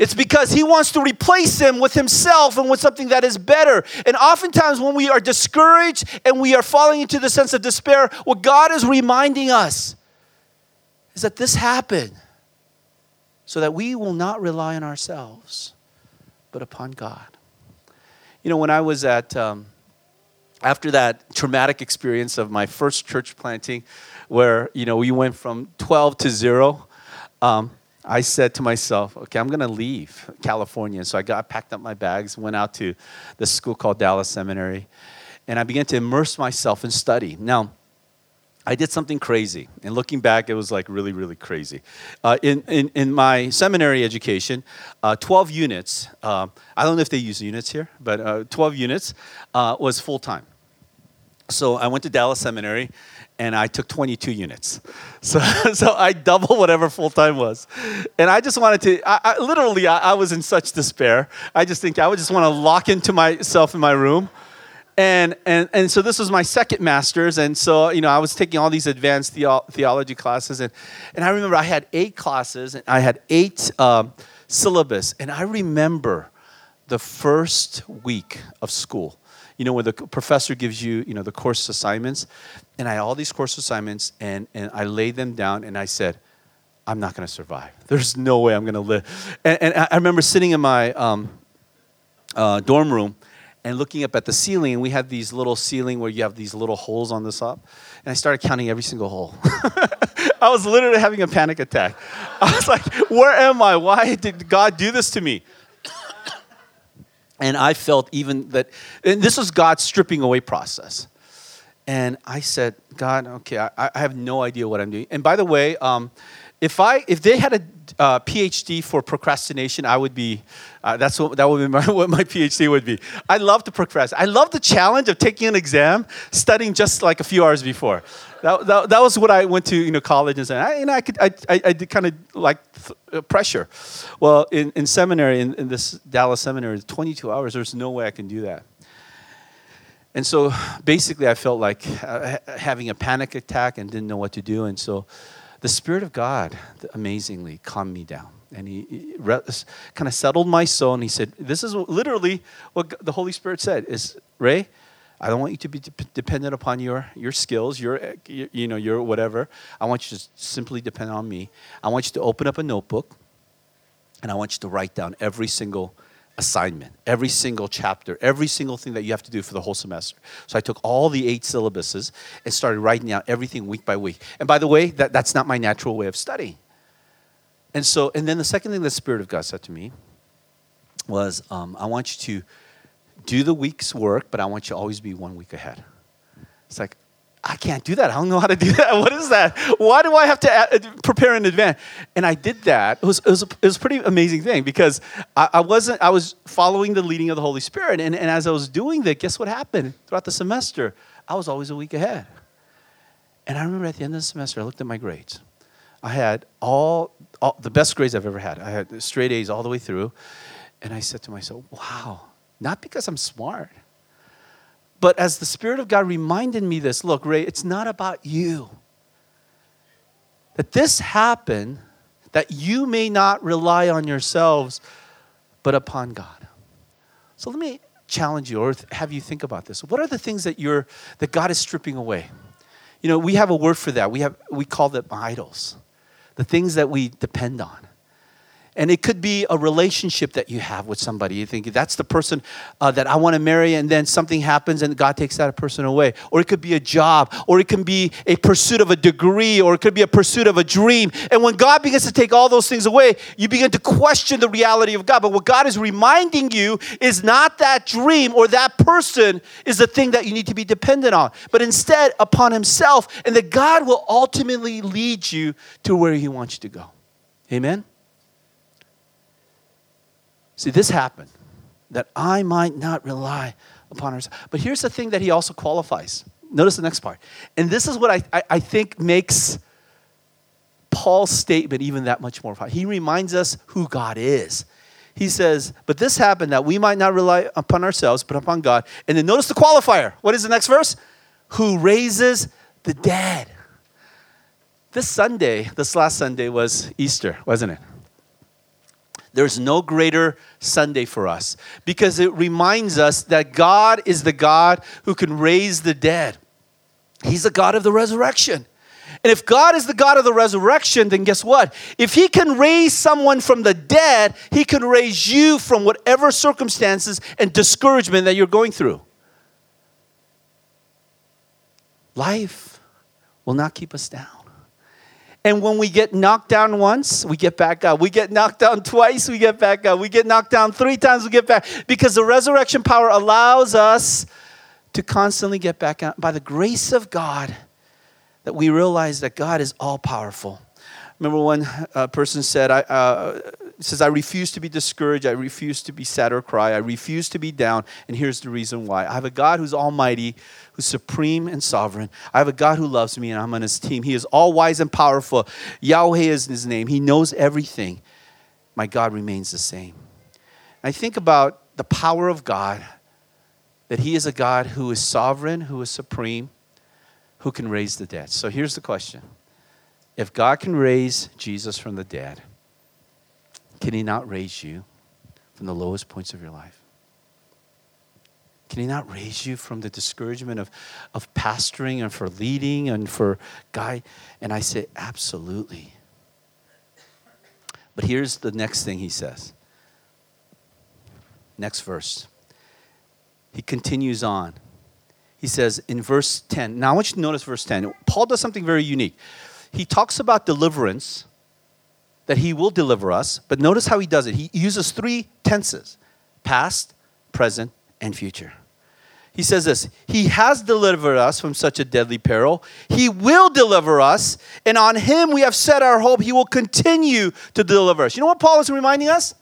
It's because he wants to replace him with himself and with something that is better. And oftentimes, when we are discouraged and we are falling into the sense of despair, what God is reminding us is that this happened so that we will not rely on ourselves, but upon God. You know, when I was at, um, after that traumatic experience of my first church planting, where, you know, we went from 12 to zero. Um, I said to myself, okay, I'm going to leave California. So I got packed up my bags, went out to the school called Dallas Seminary, and I began to immerse myself in study. Now, I did something crazy. And looking back, it was like really, really crazy. Uh, in, in, in my seminary education, uh, 12 units, uh, I don't know if they use units here, but uh, 12 units uh, was full time. So I went to Dallas Seminary and I took 22 units. [laughs] So, so I double whatever full time was. And I just wanted to, I, I literally, I, I, was in such despair. I just think I would just want to lock into myself in my room. And, and, and so this was my second master's. And so, you know, I was taking all these advanced theo- theology classes. And, and I remember I had eight classes and I had eight um, syllabus. And I remember the first week of school you know, when the professor gives you, you know, the course assignments, and I had all these course assignments, and, and I laid them down, and I said, I'm not going to survive. [laughs] There's no way I'm going to live. And, and, I remember sitting in my um, uh, dorm room and looking up at the ceiling, and we had these little ceiling where you have these little holes on the top, and I started counting every single hole. [laughs] I was literally having a panic attack. I was like, where am I? Why did God do this to me? [coughs] And I felt even that, and this was God's stripping away process. And I said, God, okay, I, I have no idea what I'm doing. And by the way, um, if I if they had a uh, PhD for procrastination, I would be. Uh, that's what that would be [laughs] my, what my PhD would be. I love to procrastinate. I love the challenge of taking an exam, studying just like a few hours before. That, that, that was what I went to you know college and said. I, you know, I could I, I, I did kind of like th- uh, pressure. Well, in, in seminary in, in this Dallas seminary, 22 hours. There's no way I can do that. And so basically, I felt like uh, having a panic attack and didn't know what to do. And so the Spirit of God amazingly calmed me down. And he, he re- kind of settled my soul. And he said, This is literally what the Holy Spirit said is, Ray, I don't want you to be de- dependent upon your, your skills, your, your, you know, your whatever. I want you to simply depend on me. I want you to open up a notebook and I want you to write down every single assignment, every single chapter, every single thing that you have to do for the whole semester. So I took all the eight syllabuses and started writing out everything week by week. And by the way, that, that's not my natural way of studying. And so, and then the second thing the Spirit of God said to me was, um, I want you to do the week's work, but I want you to always be one week ahead. It's like, I can't do that. I don't know how to do [laughs] that. What is that? Why do I have to uh, prepare in advance? And I did that. It was, it was, a, it was a pretty amazing thing because I, I, wasn't, I was following the leading of the Holy Spirit. And, and as I was doing that, guess what happened? Throughout the semester, I was always a week ahead. And I remember at the end of the semester, I looked at my grades. I had all, all the best grades I've ever had. I had straight A's all the way through. And I said to myself, wow, not because I'm smart but as the Spirit of God reminded me this look, Ray, it's not about you. That this happened that you may not rely on yourselves, but upon God. So let me challenge you or have you think about this. What are the things that you're that God is stripping away? You know, we have a word for that. We have we call them idols. The things that we depend on. And it could be a relationship that you have with somebody. You think that's the person uh, that I want to marry, and then something happens and God takes that person away. Or it could be a job, or it can be a pursuit of a degree, or it could be a pursuit of a dream. And when God begins to take all those things away, you begin to question the reality of God. But what God is reminding you is not that dream or that person is the thing that you need to be dependent on, but instead upon Himself, and that God will ultimately lead you to where He wants you to go. Amen? See, this happened that I might not rely upon ourselves. But here's the thing that he also qualifies. Notice the next part. And this is what I, I, I think makes Paul's statement even that much more. He reminds us who God is. He says, But this happened that we might not rely upon ourselves, but upon God. And then notice the qualifier. What is the next verse? Who raises the dead. This Sunday, this last Sunday was Easter, wasn't it? There's no greater Sunday for us because it reminds us that God is the God who can raise the dead. He's the God of the resurrection. And if God is the God of the resurrection, then guess what? If He can raise someone from the dead, He can raise you from whatever circumstances and discouragement that you're going through. Life will not keep us down. And when we get knocked down once, we get back up. We get knocked down twice, we get back up. We get knocked down three times, we get back. Because the resurrection power allows us to constantly get back up. By the grace of God, that we realize that God is all powerful. Remember one uh, person said, I, uh, says, I refuse to be discouraged. I refuse to be sad or cry. I refuse to be down. And here's the reason why. I have a God who's almighty, who's supreme and sovereign. I have a God who loves me, and I'm on his team. He is all wise and powerful. Yahweh is his name. He knows everything. My God remains the same. I think about the power of God, that he is a God who is sovereign, who is supreme, who can raise the dead. So here's the question if God can raise Jesus from the dead, can He not raise you from the lowest points of your life? Can He not raise you from the discouragement of, of pastoring and for leading and for guide? And I say, absolutely. But here's the next thing He says. Next verse. He continues on. He says in verse 10, now I want you to notice verse 10. Paul does something very unique he talks about deliverance, that he will deliver us, but notice how he does it. He uses three tenses past, present, and future. He says this He has delivered us from such a deadly peril. He will deliver us, and on Him we have set our hope. He will continue to deliver us. You know what Paul is reminding us?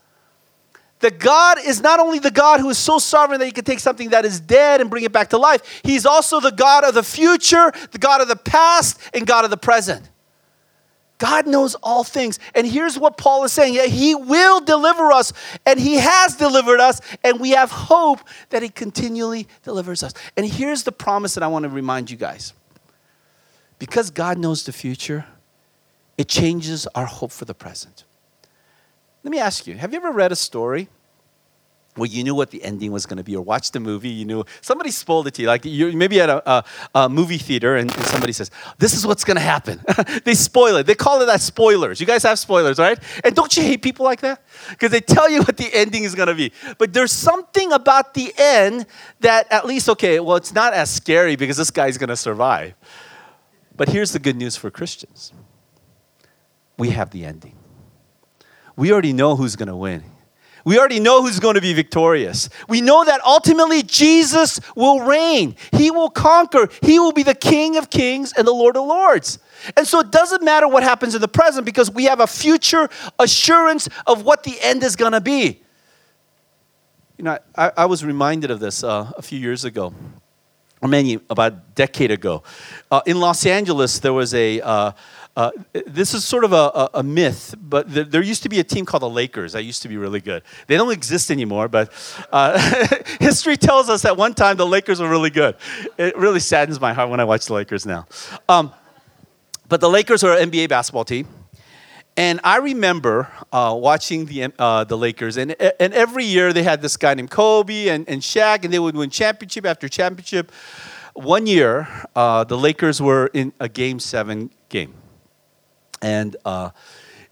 that God is not only the God who is so sovereign that he can take something that is dead and bring it back to life, he's also the God of the future, the God of the past, and God of the present. God knows all things. And here's what Paul is saying He will deliver us, and He has delivered us, and we have hope that He continually delivers us. And here's the promise that I want to remind you guys because God knows the future, it changes our hope for the present. Let me ask you have you ever read a story where you knew what the ending was going to be, or watched the movie, you knew somebody spoiled it to you. Like you maybe at a, a, a movie theater, and, and, somebody says, "This is what's going to happen." [laughs] they spoil it. They call it that spoilers. You guys have spoilers, right? And don't you hate people like that? Because they tell you what the ending is going to be. But there's something about the end that, at least, okay, well, it's not as scary because this guy's going to survive. But here's the good news for Christians: we have the ending. We already know who's going to win. We already know who's going to be victorious. We know that ultimately Jesus will reign. He will conquer. He will be the King of kings and the Lord of lords. And so it doesn't matter what happens in the present because we have a future assurance of what the end is going to be. You know, I, I was reminded of this uh, a few years ago, or many, about a decade ago. Uh, in Los Angeles, there was a, uh, uh, this is sort of a, a, a myth, but th- there used to be a team called the Lakers that used to be really good. They don't exist anymore, but uh, [laughs] history tells us that one time the Lakers were really good. It really saddens my heart when I watch the Lakers now. Um, but the Lakers are an NBA basketball team. And I remember uh, watching the, uh, the Lakers, and, and every year they had this guy named Kobe and, and Shaq, and they would win championship after championship. One year, uh, the Lakers were in a game seven game and uh,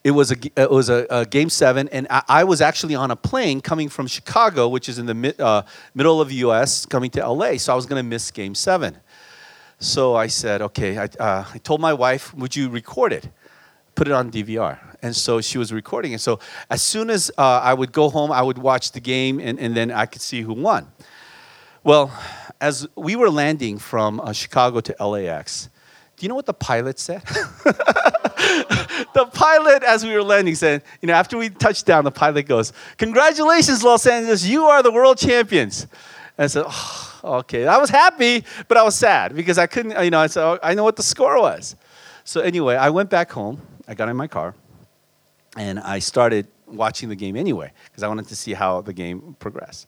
it was a it was a, a game seven, and I, I, was actually on a plane coming from Chicago, which is in the uh, middle of the U.S., coming to L.A. So I was going to miss game seven. So I said, okay. I, uh, I told my wife, would you record it, put it on DVR? And so she was recording it. So as soon as uh, I would go home, I would watch the game, and, and then I could see who won. Well, as we were landing from uh, Chicago to LAX, do you know what the pilot said? [laughs] the pilot, as we were landing, said, you know, after we touched down, the pilot goes, Congratulations, Los Angeles, you are the world champions. And I said, oh, okay. I was happy, but I was sad because I couldn't, you know, I said, oh, I know what the score was. So anyway, I went back home. I got in my car and I started watching the game anyway because I wanted to see how the game progressed.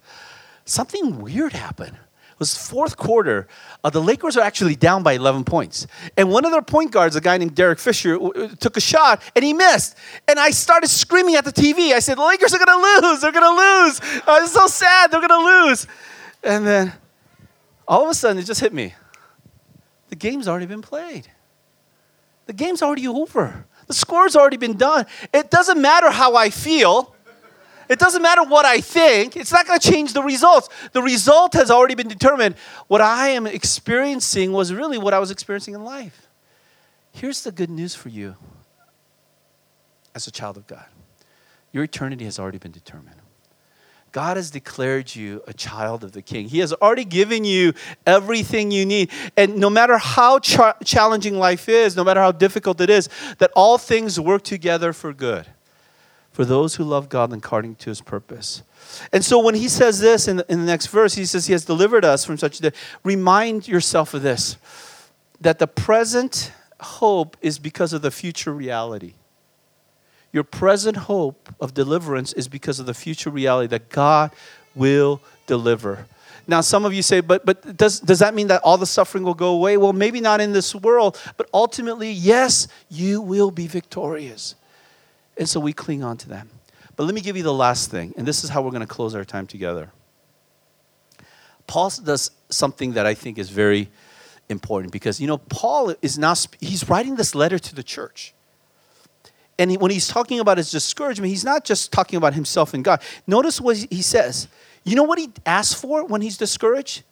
Something weird happened was fourth quarter. Uh, the Lakers are actually down by 11 points. And one of their point guards, a guy named Derek Fisher, w- took a shot and he missed. And I started screaming at the TV. I said, The Lakers are going to lose. They're going to lose. Uh, it's so sad. They're going to lose. And then all of a sudden, it just hit me. The game's already been played. The game's already over. The score's already been done. It doesn't matter how I feel. It doesn't matter what I think, it's not going to change the results. The result has already been determined. What I am experiencing was really what I was experiencing in life. Here's the good news for you as a child of God your eternity has already been determined. God has declared you a child of the King. He has already given you everything you need. And no matter how cha- challenging life is, no matter how difficult it is, that all things work together for good for those who love God according to his purpose. And so when he says this in the, in the next verse, he says, He has delivered us from such a day. Remind yourself of this that the present hope is because of the future reality. Your present hope of deliverance is because of the future reality that God will deliver. Now, some of you say, but, but does, does that mean that all the suffering will go away? Well, maybe not in this world, but ultimately, yes, you will be victorious. And so we cling on to them. But let me give you the last thing, and this is how we're going to close our time together. Paul does something that I think is very important because, you know, Paul is now, he's writing this letter to the church. And when he's talking about his discouragement, he's not just talking about himself and God. Notice what he says. You know what he asks for when he's discouraged?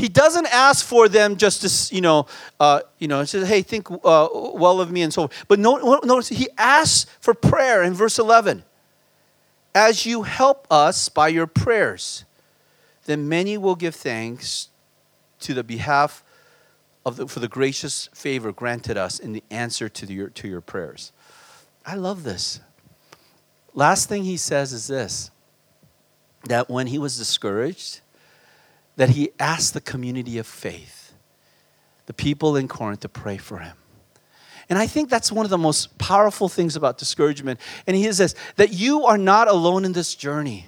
He doesn't ask for them just to, you know, uh, you know, says, hey, think uh, well of me and so on. But notice he asks for prayer in verse 11. As you help us by your prayers, then many will give thanks to the behalf of the, for the gracious favor granted us in the answer to, the, to your prayers. I love this. Last thing he says is this that when he was discouraged, that he asked the community of faith, the people in Corinth, to pray for him. And I think that's one of the most powerful things about discouragement. And he says that you are not alone in this journey.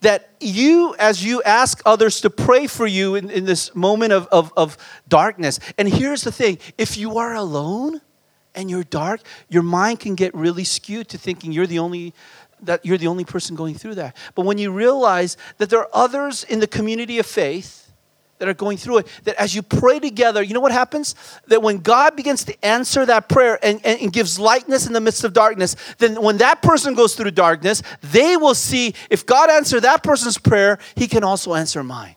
That you, as you ask others to pray for you in, in this moment of, of, of darkness, and here's the thing if you are alone, and you're dark, your mind can get really skewed to thinking you're the only that you're the only person going through that. But when you realize that there are others in the community of faith that are going through it, that as you pray together, you know what happens? That when God begins to answer that prayer and, and, and, gives lightness in the midst of darkness, then when that person goes through darkness, they will see if God answered that person's prayer, he can also answer mine.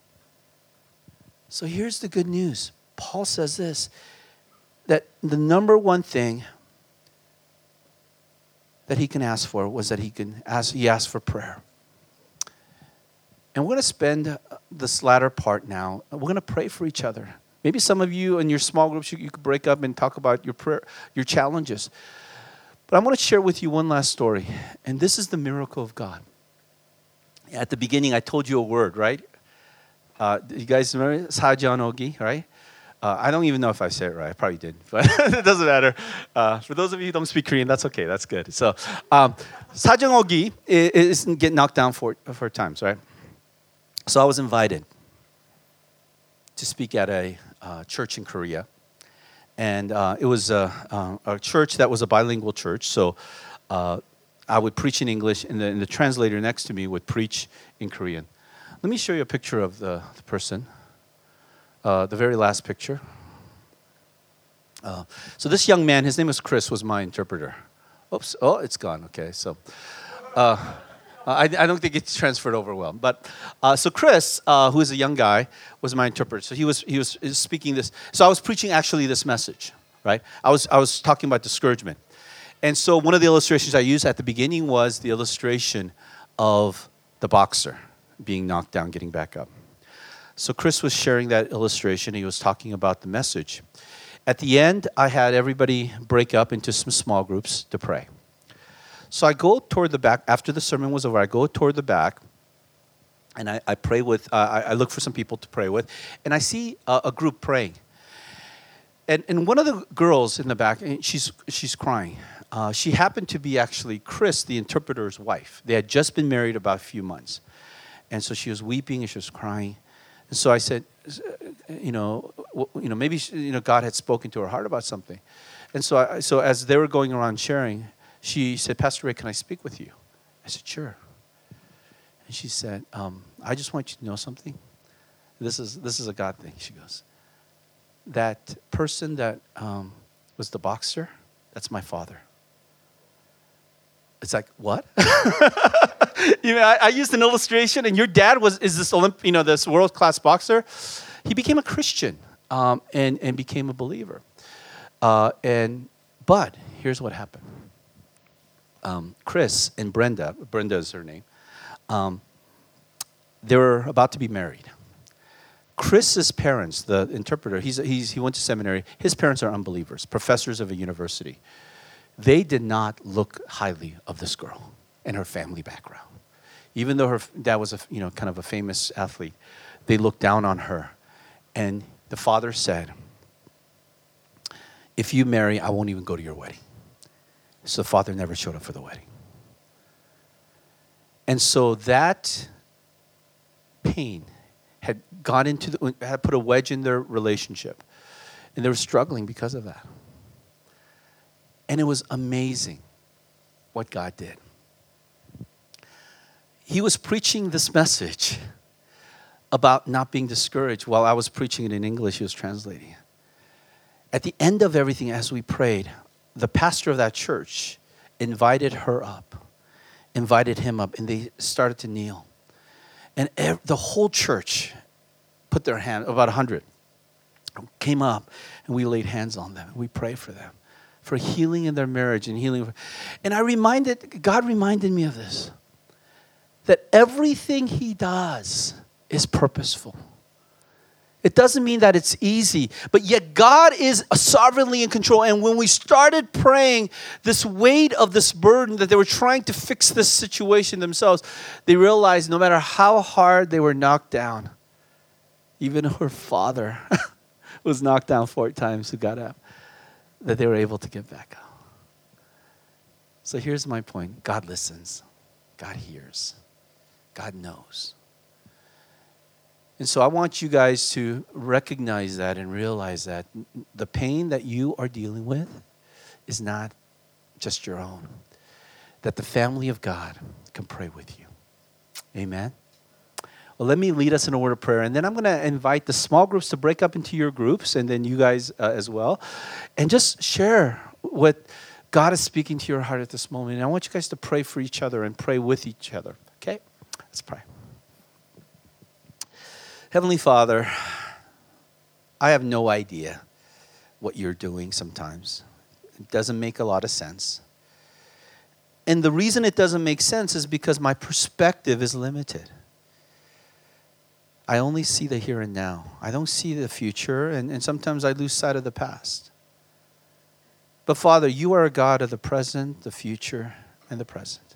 So here's the good news Paul says this that the number one thing that he can ask for was that he can ask he asked for prayer. And we're going to spend this latter part now. We're going to pray for each other. Maybe some of you in your small groups you, you could break up and talk about your prayer, your challenges. But I want to share with you one last story, and this is the miracle of God. At the beginning, I told you a word, right? Uh, you guys remember Sajanogi, right? Uh, I don't even know if I said it right. I probably did, but [laughs] it doesn't matter. Uh, for those of you who don't speak Korean, that's okay. That's good. So, um, Sajanghogi is, is knocked down four, four times, right? So I was invited to speak at a uh, church in Korea, and uh, it was a, uh, a, church that was a bilingual church. So uh, I would preach in English, and the, and the, translator next to me would preach in Korean. Let me show you a picture of the, the person. Uh, the very last picture. Uh, so this young man, his name was Chris, was my interpreter. Oops, oh, it's gone. Okay, so uh, I, I, don't think it's transferred over well. But uh, so Chris, uh, who is a young guy, was my interpreter. So he was, he was, speaking this. So I was preaching actually this message, right? I was, I was talking about discouragement. And so one of the illustrations I used at the beginning was the illustration of the boxer being knocked down, getting back up. So Chris was sharing that illustration. He was talking about the message. At the end, I had everybody break up into some small groups to pray. So I go toward the back. After the sermon was over, I go toward the back and I, I pray with, uh, I, I, look for some people to pray with, and I see a, a group praying. And, and one of the girls in the back, she's, she's crying. Uh, she happened to be actually Chris, the interpreter's wife. They had just been married about a few months. And so she was weeping and she was crying. And so I said, you know, you know, maybe you know God had spoken to her heart about something. And so, I, so as they were going around sharing, she said, Pastor Ray, can I speak with you? I said, sure. And she said, um, I just want you to know something. This is this is a God thing. She goes, that person that um, was the boxer, that's my father. It's like what? [laughs] [laughs] you know, I, I, used an illustration, and your dad was is this Olymp, you know, this world class boxer. He became a Christian um, and and became a believer. Uh, and but here's what happened. Um, Chris and Brenda, Brenda is her name. Um, they were about to be married. Chris's parents, the interpreter, he's, he's, he went to seminary. His parents are unbelievers, professors of a university. They did not look highly of this girl and her family background. Even though her dad was a, you know, kind of a famous athlete, they looked down on her. And the father said, If you marry, I won't even go to your wedding. So the father never showed up for the wedding. And so that pain had gone into the, had put a wedge in their relationship. And they were struggling because of that. And it was amazing what God did he was preaching this message about not being discouraged while I was preaching it in English, he was translating it. At the end of everything, as we prayed, the pastor of that church invited her up, invited him up, and they started to kneel. And ev- the whole church put their hand, about 100, came up, and we laid hands on them. We prayed for them, for healing in their marriage and healing. And I reminded, God reminded me of this that everything he does is purposeful. It doesn't mean that it's easy, but yet God is sovereignly in control. And when we started praying, this weight of this burden that they were trying to fix this situation themselves, they realized no matter how hard they were knocked down, even her father [laughs] was knocked down four times who got up, that they were able to get back up. So here's my point God listens, God hears. God knows. And so I want you guys to recognize that and realize that the pain that you are dealing with is not just your own, that the family of God can pray with you. Amen. Well, let me lead us in a word of prayer, and then I'm going to invite the small groups to break up into your groups, and then you guys uh, as well, and just share what God is speaking to your heart at this moment. And I want you guys to pray for each other and pray with each other. Let's pray. Heavenly Father, I have no idea what you're doing sometimes. It doesn't make a lot of sense. And the reason it doesn't make sense is because my perspective is limited. I only see the here and now. I don't see the future, and, and sometimes I lose sight of the past. But Father, you are a God of the present, the future, and the present.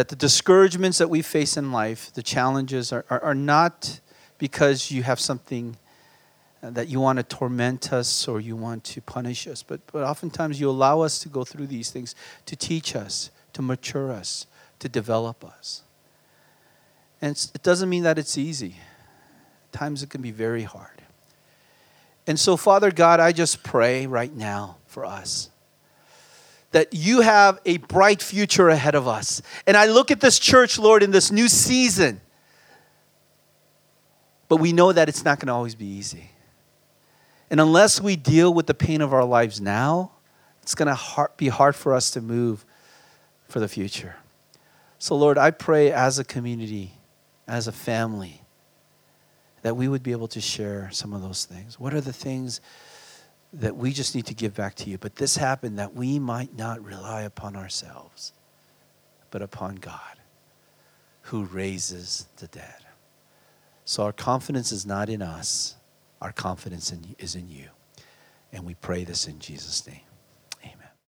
That the discouragements that we face in life, the challenges, are, are, are not because you have something uh, that you want to torment us or you want to punish us, but, but oftentimes you allow us to go through these things to teach us, to mature us, to develop us. And it doesn't mean that it's easy. At times it can be very hard. And so, Father God, I just pray right now for us that you have a bright future ahead of us. And I look at this church, Lord, in this new season, but we know that it's not going to always be easy. And unless we deal with the pain of our lives now, it's going to be hard for us to move for the future. So, Lord, I pray as a community as a family, that we would be able to share some of those things. What are the things that we just need to give back to you? But this happened that we might not rely upon ourselves, but upon God who raises the dead. So our confidence is not in us, our confidence in, is in you. And we pray this in Jesus' name.